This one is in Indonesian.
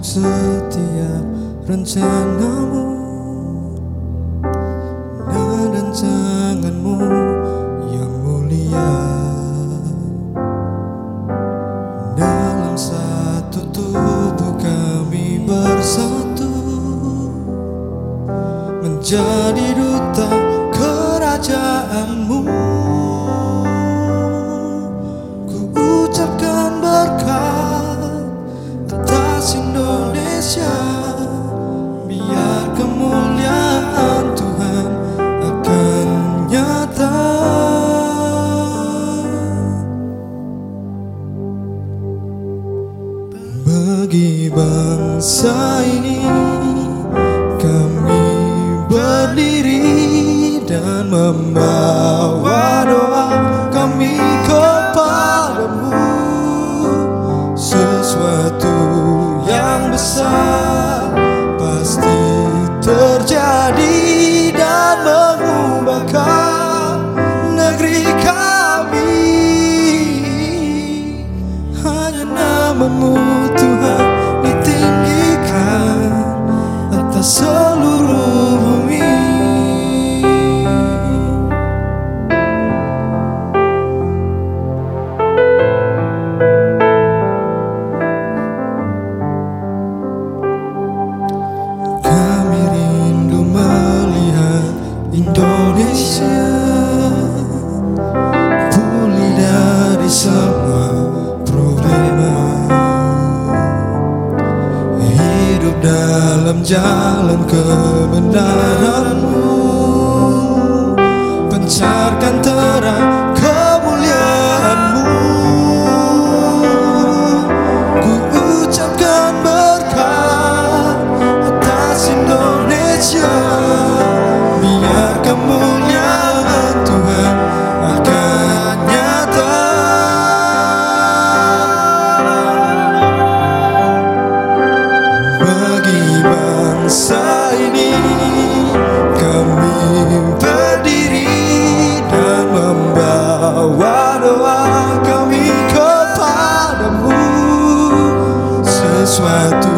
untuk setiap rencanamu. Dan rencanganmu yang mulia. Dalam satu tubuh kami bersatu. Menjadi bangsa ini kami berdiri dan membawa doa kami kepadamu. Sesuatu yang besar pasti terjadi dan mengubahkan negeri kami. Hanya namamu. Indonesia pulih dari semua problema. Hidup dalam jalan kebenaranmu. soit.